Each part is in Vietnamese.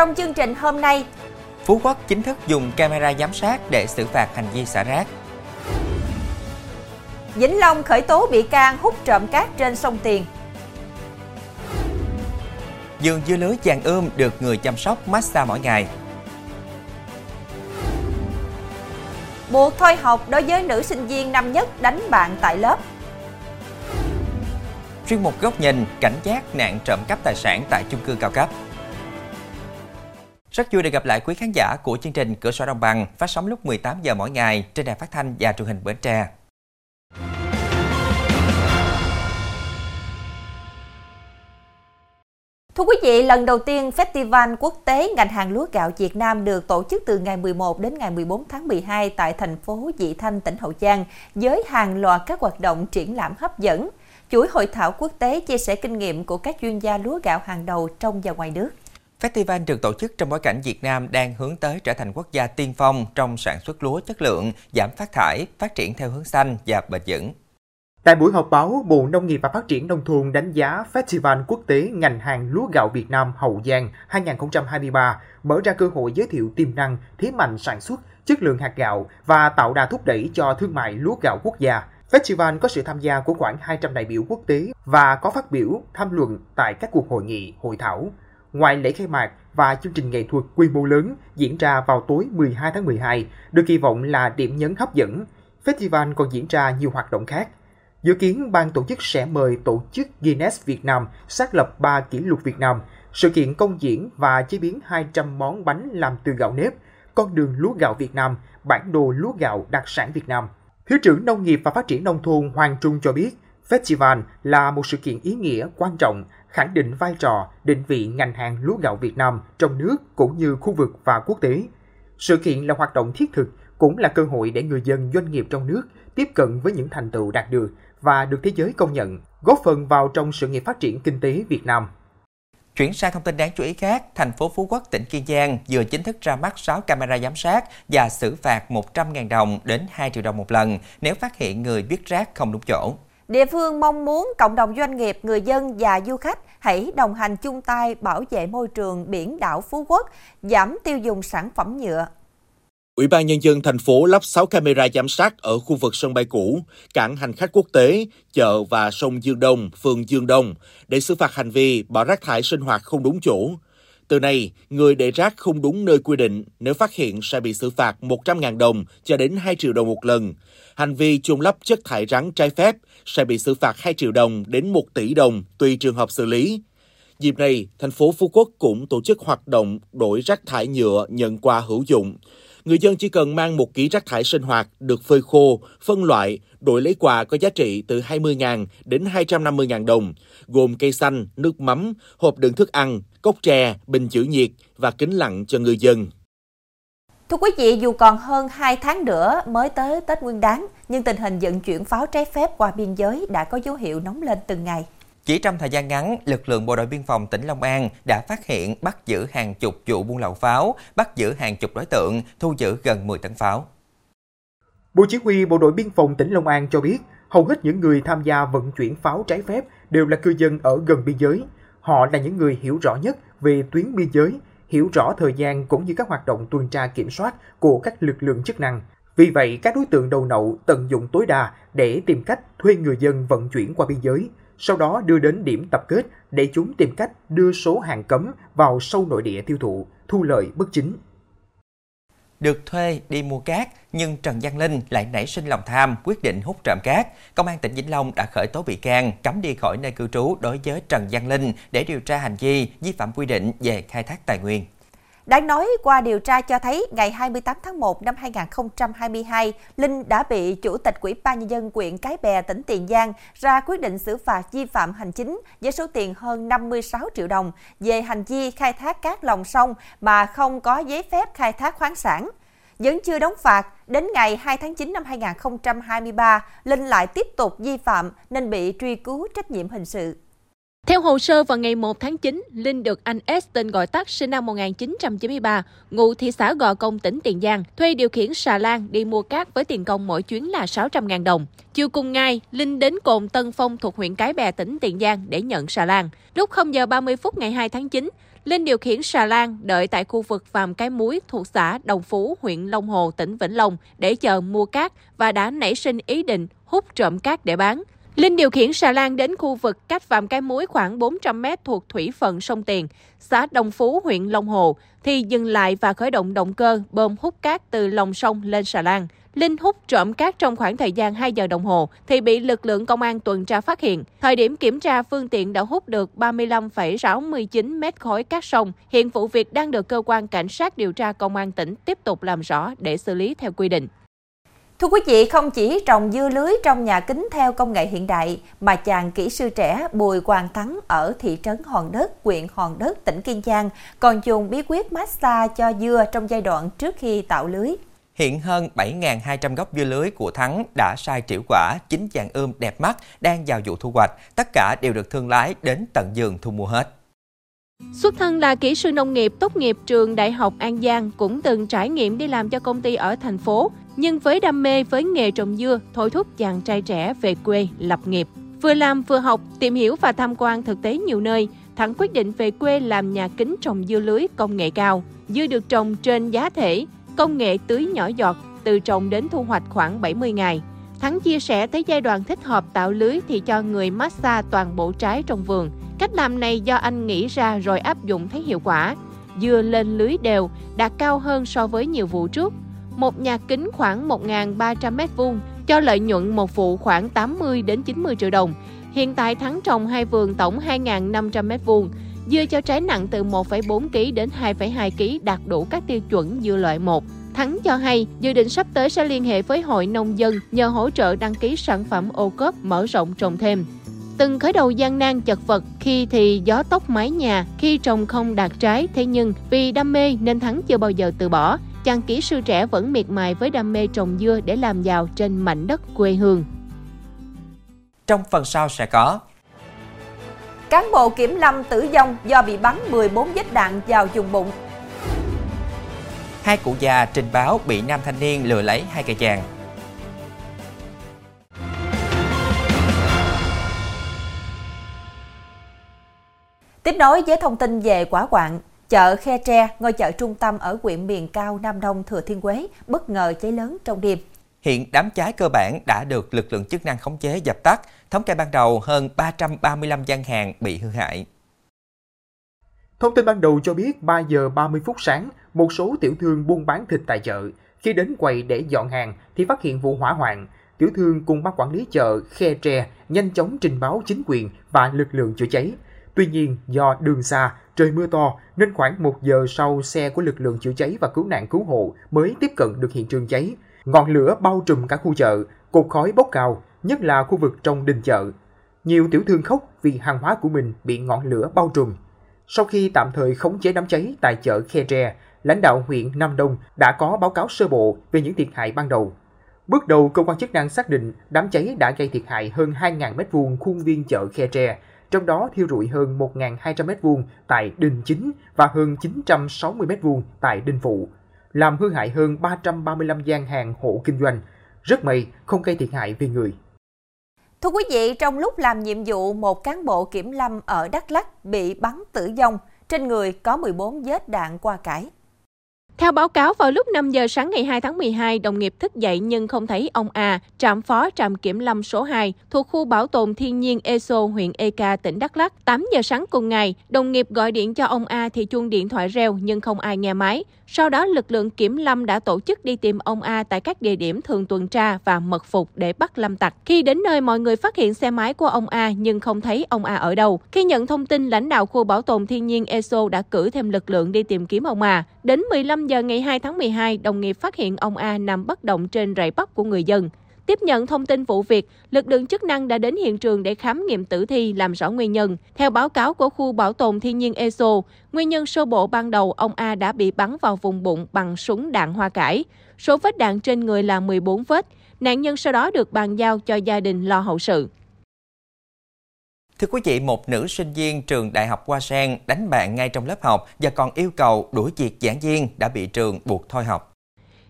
Trong chương trình hôm nay, Phú Quốc chính thức dùng camera giám sát để xử phạt hành vi xả rác. Vĩnh Long khởi tố bị can hút trộm cát trên sông Tiền. Dường dưa lưới chàng ươm được người chăm sóc massage mỗi ngày. Buộc thôi học đối với nữ sinh viên năm nhất đánh bạn tại lớp. Chuyên mục góc nhìn cảnh giác nạn trộm cắp tài sản tại chung cư cao cấp. Rất vui được gặp lại quý khán giả của chương trình Cửa sổ Đồng bằng phát sóng lúc 18 giờ mỗi ngày trên đài phát thanh và truyền hình Bến Tre. Thưa quý vị, lần đầu tiên Festival Quốc tế ngành hàng lúa gạo Việt Nam được tổ chức từ ngày 11 đến ngày 14 tháng 12 tại thành phố Dị Thanh, tỉnh Hậu Giang, với hàng loạt các hoạt động triển lãm hấp dẫn, chuỗi hội thảo quốc tế chia sẻ kinh nghiệm của các chuyên gia lúa gạo hàng đầu trong và ngoài nước. Festival được tổ chức trong bối cảnh Việt Nam đang hướng tới trở thành quốc gia tiên phong trong sản xuất lúa chất lượng, giảm phát thải, phát triển theo hướng xanh và bền vững. Tại buổi họp báo, Bộ Nông nghiệp và Phát triển Nông thôn đánh giá Festival Quốc tế ngành hàng lúa gạo Việt Nam Hậu Giang 2023 mở ra cơ hội giới thiệu tiềm năng, thế mạnh sản xuất, chất lượng hạt gạo và tạo đà thúc đẩy cho thương mại lúa gạo quốc gia. Festival có sự tham gia của khoảng 200 đại biểu quốc tế và có phát biểu, tham luận tại các cuộc hội nghị, hội thảo. Ngoài lễ khai mạc và chương trình nghệ thuật quy mô lớn diễn ra vào tối 12 tháng 12, được kỳ vọng là điểm nhấn hấp dẫn. Festival còn diễn ra nhiều hoạt động khác. Dự kiến ban tổ chức sẽ mời tổ chức Guinness Việt Nam xác lập 3 kỷ lục Việt Nam, sự kiện công diễn và chế biến 200 món bánh làm từ gạo nếp, con đường lúa gạo Việt Nam, bản đồ lúa gạo đặc sản Việt Nam. Thứ trưởng Nông nghiệp và Phát triển Nông thôn Hoàng Trung cho biết, Festival là một sự kiện ý nghĩa quan trọng, khẳng định vai trò, định vị ngành hàng lúa gạo Việt Nam trong nước cũng như khu vực và quốc tế. Sự kiện là hoạt động thiết thực, cũng là cơ hội để người dân doanh nghiệp trong nước tiếp cận với những thành tựu đạt được và được thế giới công nhận, góp phần vào trong sự nghiệp phát triển kinh tế Việt Nam. Chuyển sang thông tin đáng chú ý khác, thành phố Phú Quốc, tỉnh Kiên Giang vừa chính thức ra mắt 6 camera giám sát và xử phạt 100.000 đồng đến 2 triệu đồng một lần nếu phát hiện người vứt rác không đúng chỗ. Địa phương mong muốn cộng đồng doanh nghiệp, người dân và du khách hãy đồng hành chung tay bảo vệ môi trường biển đảo Phú Quốc, giảm tiêu dùng sản phẩm nhựa. Ủy ban Nhân dân thành phố lắp 6 camera giám sát ở khu vực sân bay cũ, cảng hành khách quốc tế, chợ và sông Dương Đông, phường Dương Đông để xử phạt hành vi bỏ rác thải sinh hoạt không đúng chỗ. Từ nay, người để rác không đúng nơi quy định nếu phát hiện sẽ bị xử phạt 100.000 đồng cho đến 2 triệu đồng một lần. Hành vi chôn lấp chất thải rắn trái phép sẽ bị xử phạt 2 triệu đồng đến 1 tỷ đồng tùy trường hợp xử lý. Dịp này, thành phố Phú Quốc cũng tổ chức hoạt động đổi rác thải nhựa nhận quà hữu dụng. Người dân chỉ cần mang một ký rác thải sinh hoạt được phơi khô, phân loại, đổi lấy quà có giá trị từ 20.000 đến 250.000 đồng, gồm cây xanh, nước mắm, hộp đựng thức ăn, cốc tre, bình chữ nhiệt và kính lặng cho người dân. Thưa quý vị, dù còn hơn 2 tháng nữa mới tới Tết Nguyên đán, nhưng tình hình vận chuyển pháo trái phép qua biên giới đã có dấu hiệu nóng lên từng ngày. Chỉ trong thời gian ngắn, lực lượng bộ đội biên phòng tỉnh Long An đã phát hiện bắt giữ hàng chục vụ buôn lậu pháo, bắt giữ hàng chục đối tượng, thu giữ gần 10 tấn pháo. Bộ Chỉ huy Bộ đội Biên phòng tỉnh Long An cho biết, hầu hết những người tham gia vận chuyển pháo trái phép đều là cư dân ở gần biên giới. Họ là những người hiểu rõ nhất về tuyến biên giới, hiểu rõ thời gian cũng như các hoạt động tuần tra kiểm soát của các lực lượng chức năng. Vì vậy, các đối tượng đầu nậu tận dụng tối đa để tìm cách thuê người dân vận chuyển qua biên giới, sau đó đưa đến điểm tập kết để chúng tìm cách đưa số hàng cấm vào sâu nội địa tiêu thụ, thu lợi bất chính. Được thuê đi mua cát, nhưng Trần Văn Linh lại nảy sinh lòng tham quyết định hút trộm cát. Công an tỉnh Vĩnh Long đã khởi tố bị can, cấm đi khỏi nơi cư trú đối với Trần Văn Linh để điều tra hành vi vi phạm quy định về khai thác tài nguyên. Đáng nói, qua điều tra cho thấy, ngày 28 tháng 1 năm 2022, Linh đã bị Chủ tịch Quỹ ban Nhân dân quyện Cái Bè, tỉnh Tiền Giang ra quyết định xử phạt vi phạm hành chính với số tiền hơn 56 triệu đồng về hành vi khai thác cát lòng sông mà không có giấy phép khai thác khoáng sản. Vẫn chưa đóng phạt, đến ngày 2 tháng 9 năm 2023, Linh lại tiếp tục vi phạm nên bị truy cứu trách nhiệm hình sự. Theo hồ sơ vào ngày 1 tháng 9, Linh được anh S tên gọi tắt sinh năm 1993, ngụ thị xã Gò Công, tỉnh Tiền Giang, thuê điều khiển xà lan đi mua cát với tiền công mỗi chuyến là 600.000 đồng. Chiều cùng ngày, Linh đến cồn Tân Phong thuộc huyện Cái Bè, tỉnh Tiền Giang để nhận xà lan. Lúc 0 giờ 30 phút ngày 2 tháng 9, Linh điều khiển xà lan đợi tại khu vực Vàm Cái Muối thuộc xã Đồng Phú, huyện Long Hồ, tỉnh Vĩnh Long để chờ mua cát và đã nảy sinh ý định hút trộm cát để bán. Linh điều khiển xà lan đến khu vực cách Vàm Cái Muối khoảng 400 mét thuộc thủy phận sông Tiền, xã Đồng Phú, huyện Long Hồ, thì dừng lại và khởi động động cơ bơm hút cát từ lòng sông lên xà lan. Linh hút trộm cát trong khoảng thời gian 2 giờ đồng hồ thì bị lực lượng công an tuần tra phát hiện. Thời điểm kiểm tra, phương tiện đã hút được 35,69 mét khối cát sông. Hiện vụ việc đang được cơ quan cảnh sát điều tra công an tỉnh tiếp tục làm rõ để xử lý theo quy định. Thưa quý vị, không chỉ trồng dưa lưới trong nhà kính theo công nghệ hiện đại, mà chàng kỹ sư trẻ Bùi Quang Thắng ở thị trấn Hòn Đất, huyện Hòn Đất, tỉnh Kiên Giang còn dùng bí quyết massage cho dưa trong giai đoạn trước khi tạo lưới. Hiện hơn 7.200 gốc dưa lưới của Thắng đã sai triệu quả, chín chàng ươm đẹp mắt đang vào vụ thu hoạch. Tất cả đều được thương lái đến tận giường thu mua hết. Xuất thân là kỹ sư nông nghiệp tốt nghiệp trường Đại học An Giang cũng từng trải nghiệm đi làm cho công ty ở thành phố, nhưng với đam mê với nghề trồng dưa, thôi thúc chàng trai trẻ về quê lập nghiệp. Vừa làm vừa học, tìm hiểu và tham quan thực tế nhiều nơi, Thắng quyết định về quê làm nhà kính trồng dưa lưới công nghệ cao. Dưa được trồng trên giá thể, công nghệ tưới nhỏ giọt, từ trồng đến thu hoạch khoảng 70 ngày. Thắng chia sẻ tới giai đoạn thích hợp tạo lưới thì cho người massage toàn bộ trái trong vườn. Cách làm này do anh nghĩ ra rồi áp dụng thấy hiệu quả. Dưa lên lưới đều, đạt cao hơn so với nhiều vụ trước. Một nhà kính khoảng 1.300 m2 cho lợi nhuận một vụ khoảng 80 đến 90 triệu đồng. Hiện tại Thắng trồng hai vườn tổng 2.500 m2. Dưa cho trái nặng từ 1,4 kg đến 2,2 kg đạt đủ các tiêu chuẩn dưa loại 1. Thắng cho hay, dự định sắp tới sẽ liên hệ với hội nông dân nhờ hỗ trợ đăng ký sản phẩm ô cốp mở rộng trồng thêm. Từng khởi đầu gian nan chật vật, khi thì gió tốc mái nhà, khi trồng không đạt trái, thế nhưng vì đam mê nên Thắng chưa bao giờ từ bỏ. Chàng kỹ sư trẻ vẫn miệt mài với đam mê trồng dưa để làm giàu trên mảnh đất quê hương. Trong phần sau sẽ có Cán bộ kiểm lâm tử vong do bị bắn 14 vết đạn vào vùng bụng. Hai cụ già trình báo bị nam thanh niên lừa lấy hai cây vàng. Tiếp nối với thông tin về quả quạng, chợ Khe Tre, ngôi chợ trung tâm ở huyện miền cao Nam Đông Thừa Thiên Huế, bất ngờ cháy lớn trong đêm. Hiện đám cháy cơ bản đã được lực lượng chức năng khống chế dập tắt. Thống kê ban đầu hơn 335 gian hàng bị hư hại. Thông tin ban đầu cho biết 3 giờ 30 phút sáng, một số tiểu thương buôn bán thịt tại chợ. Khi đến quầy để dọn hàng thì phát hiện vụ hỏa hoạn. Tiểu thương cùng ban quản lý chợ Khe Tre nhanh chóng trình báo chính quyền và lực lượng chữa cháy. Tuy nhiên, do đường xa, trời mưa to nên khoảng 1 giờ sau xe của lực lượng chữa cháy và cứu nạn cứu hộ mới tiếp cận được hiện trường cháy. Ngọn lửa bao trùm cả khu chợ, cột khói bốc cao, nhất là khu vực trong đình chợ. Nhiều tiểu thương khóc vì hàng hóa của mình bị ngọn lửa bao trùm. Sau khi tạm thời khống chế đám cháy tại chợ Khe Tre, lãnh đạo huyện Nam Đông đã có báo cáo sơ bộ về những thiệt hại ban đầu. Bước đầu, cơ quan chức năng xác định đám cháy đã gây thiệt hại hơn 2.000 m2 khuôn viên chợ Khe Tre, trong đó thiêu rụi hơn 1.200 m2 tại đình chính và hơn 960 m2 tại đình phụ, làm hư hại hơn 335 gian hàng hộ kinh doanh. Rất may không gây thiệt hại về người. Thưa quý vị, trong lúc làm nhiệm vụ, một cán bộ kiểm lâm ở Đắk Lắk bị bắn tử vong, trên người có 14 vết đạn qua cải. Theo báo cáo, vào lúc 5 giờ sáng ngày 2 tháng 12, đồng nghiệp thức dậy nhưng không thấy ông A, trạm phó trạm kiểm lâm số 2 thuộc khu bảo tồn thiên nhiên ESO, huyện Eka, tỉnh Đắk Lắk. 8 giờ sáng cùng ngày, đồng nghiệp gọi điện cho ông A thì chuông điện thoại reo nhưng không ai nghe máy. Sau đó, lực lượng kiểm lâm đã tổ chức đi tìm ông A tại các địa điểm thường tuần tra và mật phục để bắt lâm tặc. Khi đến nơi, mọi người phát hiện xe máy của ông A nhưng không thấy ông A ở đâu. Khi nhận thông tin, lãnh đạo khu bảo tồn thiên nhiên ESO đã cử thêm lực lượng đi tìm kiếm ông A. Đến 15 giờ ngày 2 tháng 12, đồng nghiệp phát hiện ông A nằm bất động trên rẫy bắp của người dân. Tiếp nhận thông tin vụ việc, lực lượng chức năng đã đến hiện trường để khám nghiệm tử thi làm rõ nguyên nhân. Theo báo cáo của khu bảo tồn thiên nhiên ESO, nguyên nhân sơ bộ ban đầu ông A đã bị bắn vào vùng bụng bằng súng đạn hoa cải. Số vết đạn trên người là 14 vết. Nạn nhân sau đó được bàn giao cho gia đình lo hậu sự. Thưa quý vị, một nữ sinh viên trường Đại học Hoa Sen đánh bạn ngay trong lớp học và còn yêu cầu đuổi việc giảng viên đã bị trường buộc thôi học.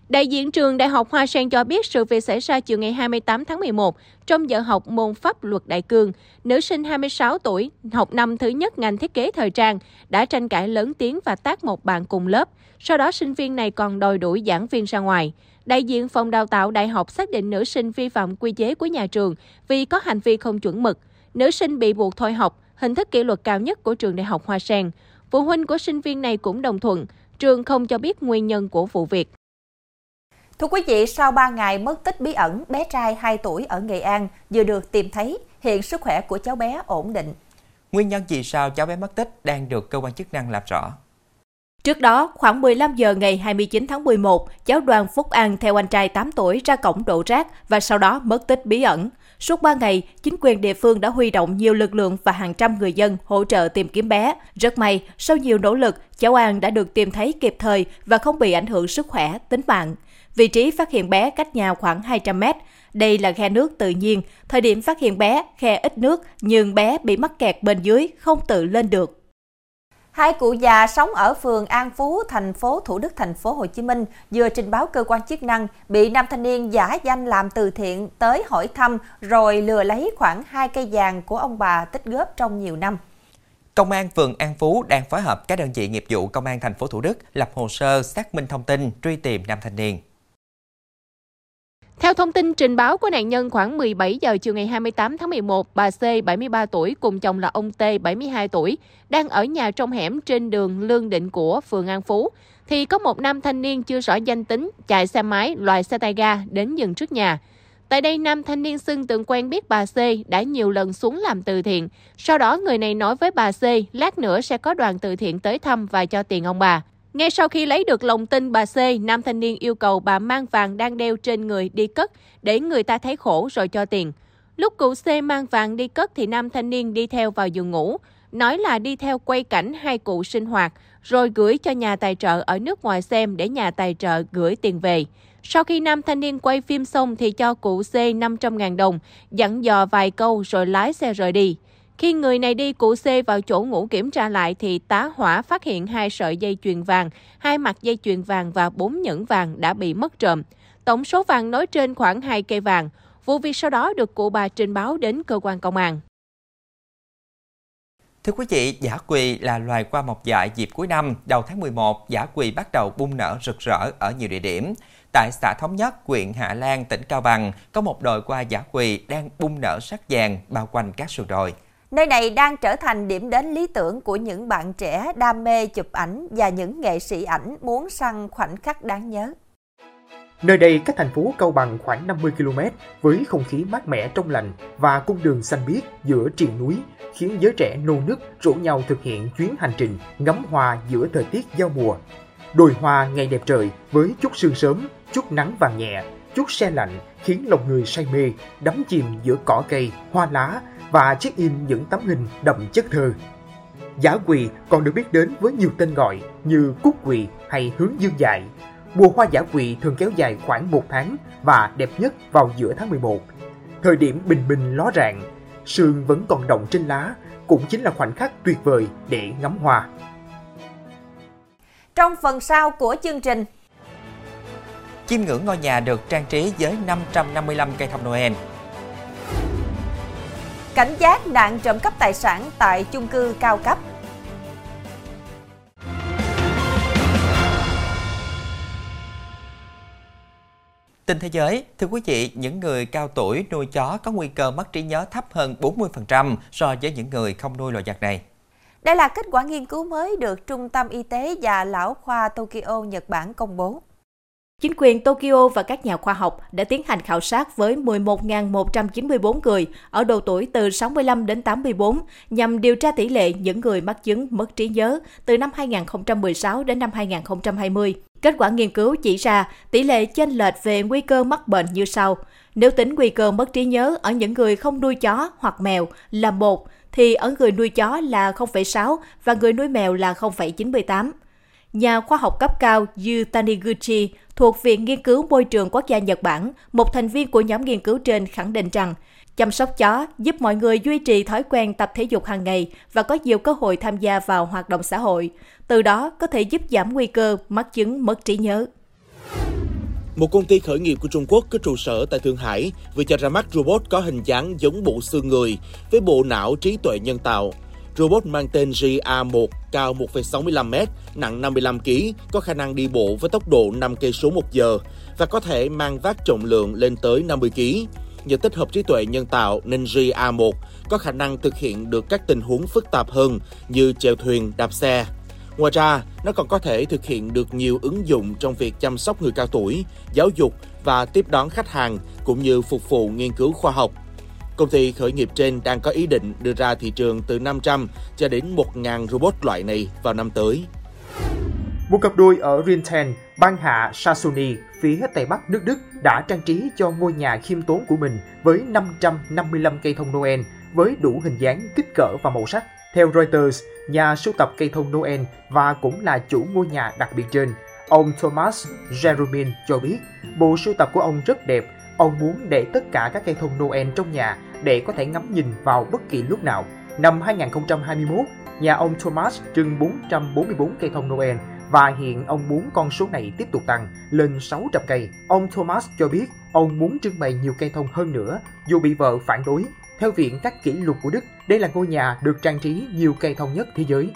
Đại diện trường Đại học Hoa Sen cho biết sự việc xảy ra chiều ngày 28 tháng 11 trong giờ học môn pháp luật đại cương. Nữ sinh 26 tuổi, học năm thứ nhất ngành thiết kế thời trang, đã tranh cãi lớn tiếng và tác một bạn cùng lớp. Sau đó sinh viên này còn đòi đuổi giảng viên ra ngoài. Đại diện phòng đào tạo đại học xác định nữ sinh vi phạm quy chế của nhà trường vì có hành vi không chuẩn mực. Nữ sinh bị buộc thôi học, hình thức kỷ luật cao nhất của trường Đại học Hoa Sen. Phụ huynh của sinh viên này cũng đồng thuận, trường không cho biết nguyên nhân của vụ việc. Thưa quý vị, sau 3 ngày mất tích bí ẩn, bé trai 2 tuổi ở Nghệ An vừa được tìm thấy, hiện sức khỏe của cháu bé ổn định. Nguyên nhân vì sao cháu bé mất tích đang được cơ quan chức năng làm rõ. Trước đó, khoảng 15 giờ ngày 29 tháng 11, cháu Đoàn Phúc An theo anh trai 8 tuổi ra cổng đổ rác và sau đó mất tích bí ẩn. Suốt 3 ngày, chính quyền địa phương đã huy động nhiều lực lượng và hàng trăm người dân hỗ trợ tìm kiếm bé. Rất may, sau nhiều nỗ lực, cháu An đã được tìm thấy kịp thời và không bị ảnh hưởng sức khỏe, tính mạng. Vị trí phát hiện bé cách nhà khoảng 200 mét. Đây là khe nước tự nhiên. Thời điểm phát hiện bé, khe ít nước, nhưng bé bị mắc kẹt bên dưới, không tự lên được. Hai cụ già sống ở phường An Phú, thành phố Thủ Đức, thành phố Hồ Chí Minh vừa trình báo cơ quan chức năng bị nam thanh niên giả danh làm từ thiện tới hỏi thăm rồi lừa lấy khoảng hai cây vàng của ông bà tích góp trong nhiều năm. Công an phường An Phú đang phối hợp các đơn vị nghiệp vụ Công an thành phố Thủ Đức lập hồ sơ xác minh thông tin truy tìm nam thanh niên. Theo thông tin trình báo của nạn nhân khoảng 17 giờ chiều ngày 28 tháng 11, bà C 73 tuổi cùng chồng là ông T 72 tuổi đang ở nhà trong hẻm trên đường Lương Định của phường An Phú thì có một nam thanh niên chưa rõ danh tính chạy xe máy loại xe tay ga đến dừng trước nhà. Tại đây, nam thanh niên xưng từng quen biết bà C đã nhiều lần xuống làm từ thiện. Sau đó, người này nói với bà C, lát nữa sẽ có đoàn từ thiện tới thăm và cho tiền ông bà. Ngay sau khi lấy được lòng tin bà C, nam thanh niên yêu cầu bà mang vàng đang đeo trên người đi cất để người ta thấy khổ rồi cho tiền. Lúc cụ C mang vàng đi cất thì nam thanh niên đi theo vào giường ngủ, nói là đi theo quay cảnh hai cụ sinh hoạt, rồi gửi cho nhà tài trợ ở nước ngoài xem để nhà tài trợ gửi tiền về. Sau khi nam thanh niên quay phim xong thì cho cụ C 500.000 đồng, dặn dò vài câu rồi lái xe rời đi. Khi người này đi cụ C vào chỗ ngủ kiểm tra lại thì tá hỏa phát hiện hai sợi dây chuyền vàng, hai mặt dây chuyền vàng và bốn nhẫn vàng đã bị mất trộm. Tổng số vàng nói trên khoảng 2 cây vàng. Vụ việc sau đó được cụ bà trình báo đến cơ quan công an. Thưa quý vị, giả quỳ là loài hoa mọc dại dịp cuối năm, đầu tháng 11, giả quỳ bắt đầu bung nở rực rỡ ở nhiều địa điểm. Tại xã Thống Nhất, huyện Hạ Lan, tỉnh Cao Bằng, có một đồi hoa giả quỳ đang bung nở sắc vàng bao quanh các sườn đồi. Nơi này đang trở thành điểm đến lý tưởng của những bạn trẻ đam mê chụp ảnh và những nghệ sĩ ảnh muốn săn khoảnh khắc đáng nhớ. Nơi đây cách thành phố Cao Bằng khoảng 50 km với không khí mát mẻ trong lành và cung đường xanh biếc giữa triền núi khiến giới trẻ nô nức rủ nhau thực hiện chuyến hành trình ngắm hoa giữa thời tiết giao mùa. Đồi hoa ngày đẹp trời với chút sương sớm, chút nắng vàng nhẹ, chút xe lạnh khiến lòng người say mê, đắm chìm giữa cỏ cây, hoa lá và check-in những tấm hình đậm chất thơ. Giả quỳ còn được biết đến với nhiều tên gọi như cúc quỳ hay hướng dương dại. Mùa hoa giả quỳ thường kéo dài khoảng một tháng và đẹp nhất vào giữa tháng 11. Thời điểm bình minh ló rạng, sương vẫn còn động trên lá, cũng chính là khoảnh khắc tuyệt vời để ngắm hoa. Trong phần sau của chương trình, Chiêm ngưỡng ngôi nhà được trang trí với 555 cây thông Noel. Cảnh giác nạn trộm cắp tài sản tại chung cư cao cấp. Tin thế giới, thưa quý vị, những người cao tuổi nuôi chó có nguy cơ mất trí nhớ thấp hơn 40% so với những người không nuôi loài vật này. Đây là kết quả nghiên cứu mới được Trung tâm Y tế và Lão khoa Tokyo, Nhật Bản công bố. Chính quyền Tokyo và các nhà khoa học đã tiến hành khảo sát với 11.194 người ở độ tuổi từ 65 đến 84 nhằm điều tra tỷ lệ những người mắc chứng mất trí nhớ từ năm 2016 đến năm 2020. Kết quả nghiên cứu chỉ ra tỷ lệ chênh lệch về nguy cơ mắc bệnh như sau. Nếu tính nguy cơ mất trí nhớ ở những người không nuôi chó hoặc mèo là 1, thì ở người nuôi chó là 0,6 và người nuôi mèo là 0,98. Nhà khoa học cấp cao Yu Taniguchi thuộc Viện Nghiên cứu Môi trường Quốc gia Nhật Bản, một thành viên của nhóm nghiên cứu trên khẳng định rằng chăm sóc chó giúp mọi người duy trì thói quen tập thể dục hàng ngày và có nhiều cơ hội tham gia vào hoạt động xã hội. Từ đó có thể giúp giảm nguy cơ mắc chứng mất trí nhớ. Một công ty khởi nghiệp của Trung Quốc có trụ sở tại Thượng Hải vừa cho ra mắt robot có hình dáng giống bộ xương người với bộ não trí tuệ nhân tạo. Robot mang tên GA1 cao 1,65m, nặng 55kg, có khả năng đi bộ với tốc độ 5 cây số 1 giờ và có thể mang vác trọng lượng lên tới 50kg. Nhờ tích hợp trí tuệ nhân tạo nên GA1 có khả năng thực hiện được các tình huống phức tạp hơn như chèo thuyền, đạp xe, Ngoài ra, nó còn có thể thực hiện được nhiều ứng dụng trong việc chăm sóc người cao tuổi, giáo dục và tiếp đón khách hàng cũng như phục vụ nghiên cứu khoa học. Công ty khởi nghiệp trên đang có ý định đưa ra thị trường từ 500 cho đến 1.000 robot loại này vào năm tới. Một cặp đôi ở Rinten, bang hạ Sassoni, phía tây bắc nước Đức đã trang trí cho ngôi nhà khiêm tốn của mình với 555 cây thông Noel với đủ hình dáng, kích cỡ và màu sắc. Theo Reuters, nhà sưu tập cây thông Noel và cũng là chủ ngôi nhà đặc biệt trên, ông Thomas Jeromin cho biết bộ sưu tập của ông rất đẹp. Ông muốn để tất cả các cây thông Noel trong nhà để có thể ngắm nhìn vào bất kỳ lúc nào. Năm 2021, nhà ông Thomas trưng 444 cây thông Noel và hiện ông muốn con số này tiếp tục tăng lên 600 cây. Ông Thomas cho biết ông muốn trưng bày nhiều cây thông hơn nữa dù bị vợ phản đối theo Viện các kỷ lục của Đức, đây là ngôi nhà được trang trí nhiều cây thông nhất thế giới.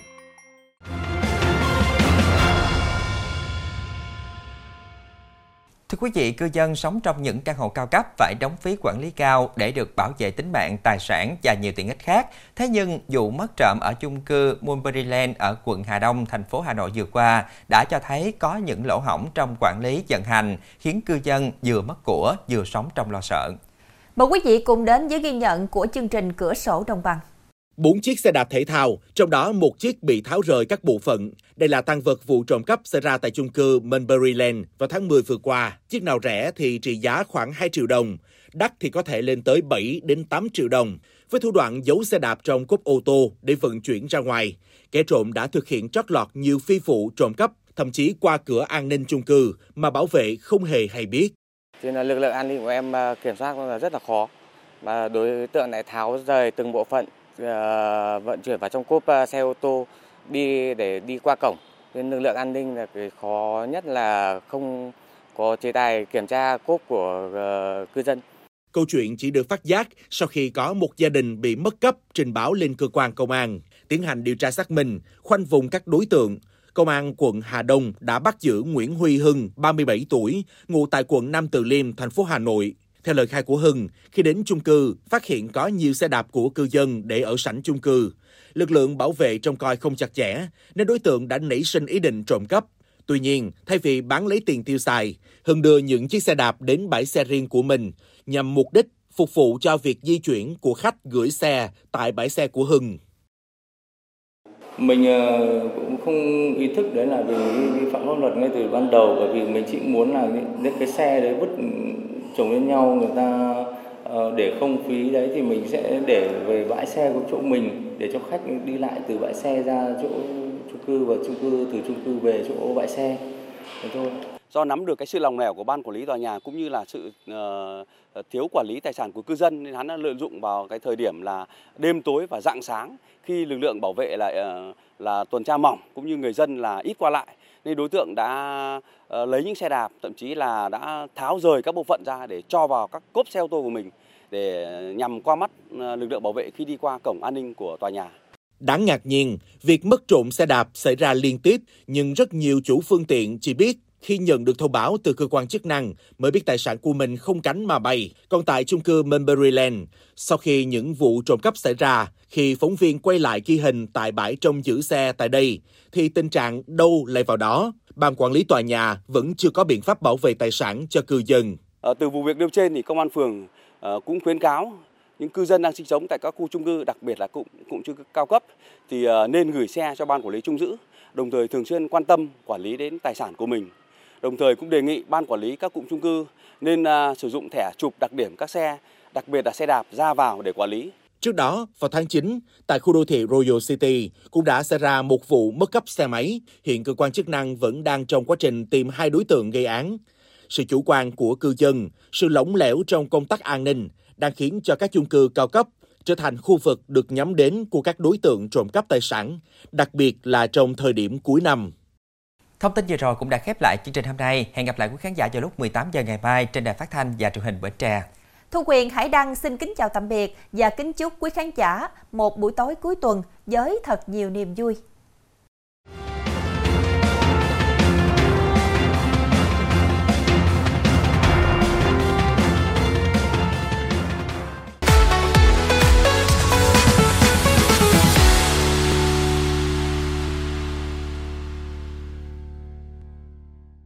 Thưa quý vị, cư dân sống trong những căn hộ cao cấp phải đóng phí quản lý cao để được bảo vệ tính mạng, tài sản và nhiều tiện ích khác. Thế nhưng, vụ mất trộm ở chung cư Mulberryland ở quận Hà Đông, thành phố Hà Nội vừa qua đã cho thấy có những lỗ hổng trong quản lý vận hành, khiến cư dân vừa mất của vừa sống trong lo sợ. Mời quý vị cùng đến với ghi nhận của chương trình Cửa sổ Đồng bằng. Bốn chiếc xe đạp thể thao, trong đó một chiếc bị tháo rời các bộ phận. Đây là tăng vật vụ trộm cắp xảy ra tại chung cư Mulberryland vào tháng 10 vừa qua. Chiếc nào rẻ thì trị giá khoảng 2 triệu đồng, đắt thì có thể lên tới 7 đến 8 triệu đồng. Với thủ đoạn giấu xe đạp trong cốp ô tô để vận chuyển ra ngoài, kẻ trộm đã thực hiện trót lọt nhiều phi vụ trộm cắp, thậm chí qua cửa an ninh chung cư mà bảo vệ không hề hay biết. Thì nên là lực lượng an ninh của em à, kiểm soát là rất là khó. Và đối tượng lại tháo rời từng bộ phận Ờ, vận chuyển vào trong cốp ờ, xe ô tô đi để đi qua cổng. Nên lực lượng an ninh là cái khó nhất là không có chế tài kiểm tra cốp của ờ, cư dân. Câu chuyện chỉ được phát giác sau khi có một gia đình bị mất cấp trình báo lên cơ quan công an, tiến hành điều tra xác minh, khoanh vùng các đối tượng, Công an quận Hà Đông đã bắt giữ Nguyễn Huy Hưng, 37 tuổi, ngụ tại quận Nam Từ Liêm, thành phố Hà Nội. Theo lời khai của Hưng, khi đến chung cư, phát hiện có nhiều xe đạp của cư dân để ở sảnh chung cư. Lực lượng bảo vệ trông coi không chặt chẽ, nên đối tượng đã nảy sinh ý định trộm cắp. Tuy nhiên, thay vì bán lấy tiền tiêu xài, Hưng đưa những chiếc xe đạp đến bãi xe riêng của mình nhằm mục đích phục vụ cho việc di chuyển của khách gửi xe tại bãi xe của Hưng mình ờ, cũng không ý thức đấy là vì vi phạm pháp luật ngay từ ban đầu bởi vì mình chỉ muốn là những cái xe đấy vứt chồng lên nhau người ta ờ, để không phí đấy thì mình sẽ để về bãi xe của chỗ mình để cho khách đi lại từ bãi xe ra chỗ chung cư và chung cư từ chung cư về chỗ bãi xe. Thế thôi. Do nắm được cái sự lòng lẻo của ban quản lý tòa nhà cũng như là sự uh, thiếu quản lý tài sản của cư dân nên hắn đã lợi dụng vào cái thời điểm là đêm tối và rạng sáng khi lực lượng bảo vệ lại uh, là tuần tra mỏng cũng như người dân là ít qua lại nên đối tượng đã ờ, lấy những xe đạp thậm chí là đã tháo rời các bộ phận ra để cho vào các cốp xe ô tô của mình để nhằm qua mắt ờ, lực lượng bảo vệ khi đi qua cổng an ninh của tòa nhà. Đáng ngạc nhiên, việc mất trộm xe đạp xảy ra liên tiếp nhưng rất nhiều chủ phương tiện chỉ biết khi nhận được thông báo từ cơ quan chức năng mới biết tài sản của mình không cánh mà bay. Còn tại chung cư Mulberryland, sau khi những vụ trộm cắp xảy ra, khi phóng viên quay lại ghi hình tại bãi trông giữ xe tại đây, thì tình trạng đâu lại vào đó. Ban quản lý tòa nhà vẫn chưa có biện pháp bảo vệ tài sản cho cư dân. À, từ vụ việc nêu trên thì công an phường ờ, cũng khuyến cáo những cư dân đang sinh sống tại các khu chung cư, đặc biệt là cụm cụm chung cư cao cấp thì ờ, nên gửi xe cho ban quản lý chung giữ, đồng thời thường xuyên quan tâm quản lý đến tài sản của mình Đồng thời cũng đề nghị ban quản lý các cụm chung cư nên uh, sử dụng thẻ chụp đặc điểm các xe, đặc biệt là xe đạp ra vào để quản lý. Trước đó, vào tháng 9, tại khu đô thị Royal City cũng đã xảy ra một vụ mất cắp xe máy. Hiện cơ quan chức năng vẫn đang trong quá trình tìm hai đối tượng gây án. Sự chủ quan của cư dân, sự lỏng lẻo trong công tác an ninh đang khiến cho các chung cư cao cấp trở thành khu vực được nhắm đến của các đối tượng trộm cắp tài sản, đặc biệt là trong thời điểm cuối năm. Thông tin vừa rồi cũng đã khép lại chương trình hôm nay. Hẹn gặp lại quý khán giả vào lúc 18 giờ ngày mai trên đài phát thanh và truyền hình Bến Tre. Thu Quyền, Hải Đăng xin kính chào tạm biệt và kính chúc quý khán giả một buổi tối cuối tuần với thật nhiều niềm vui.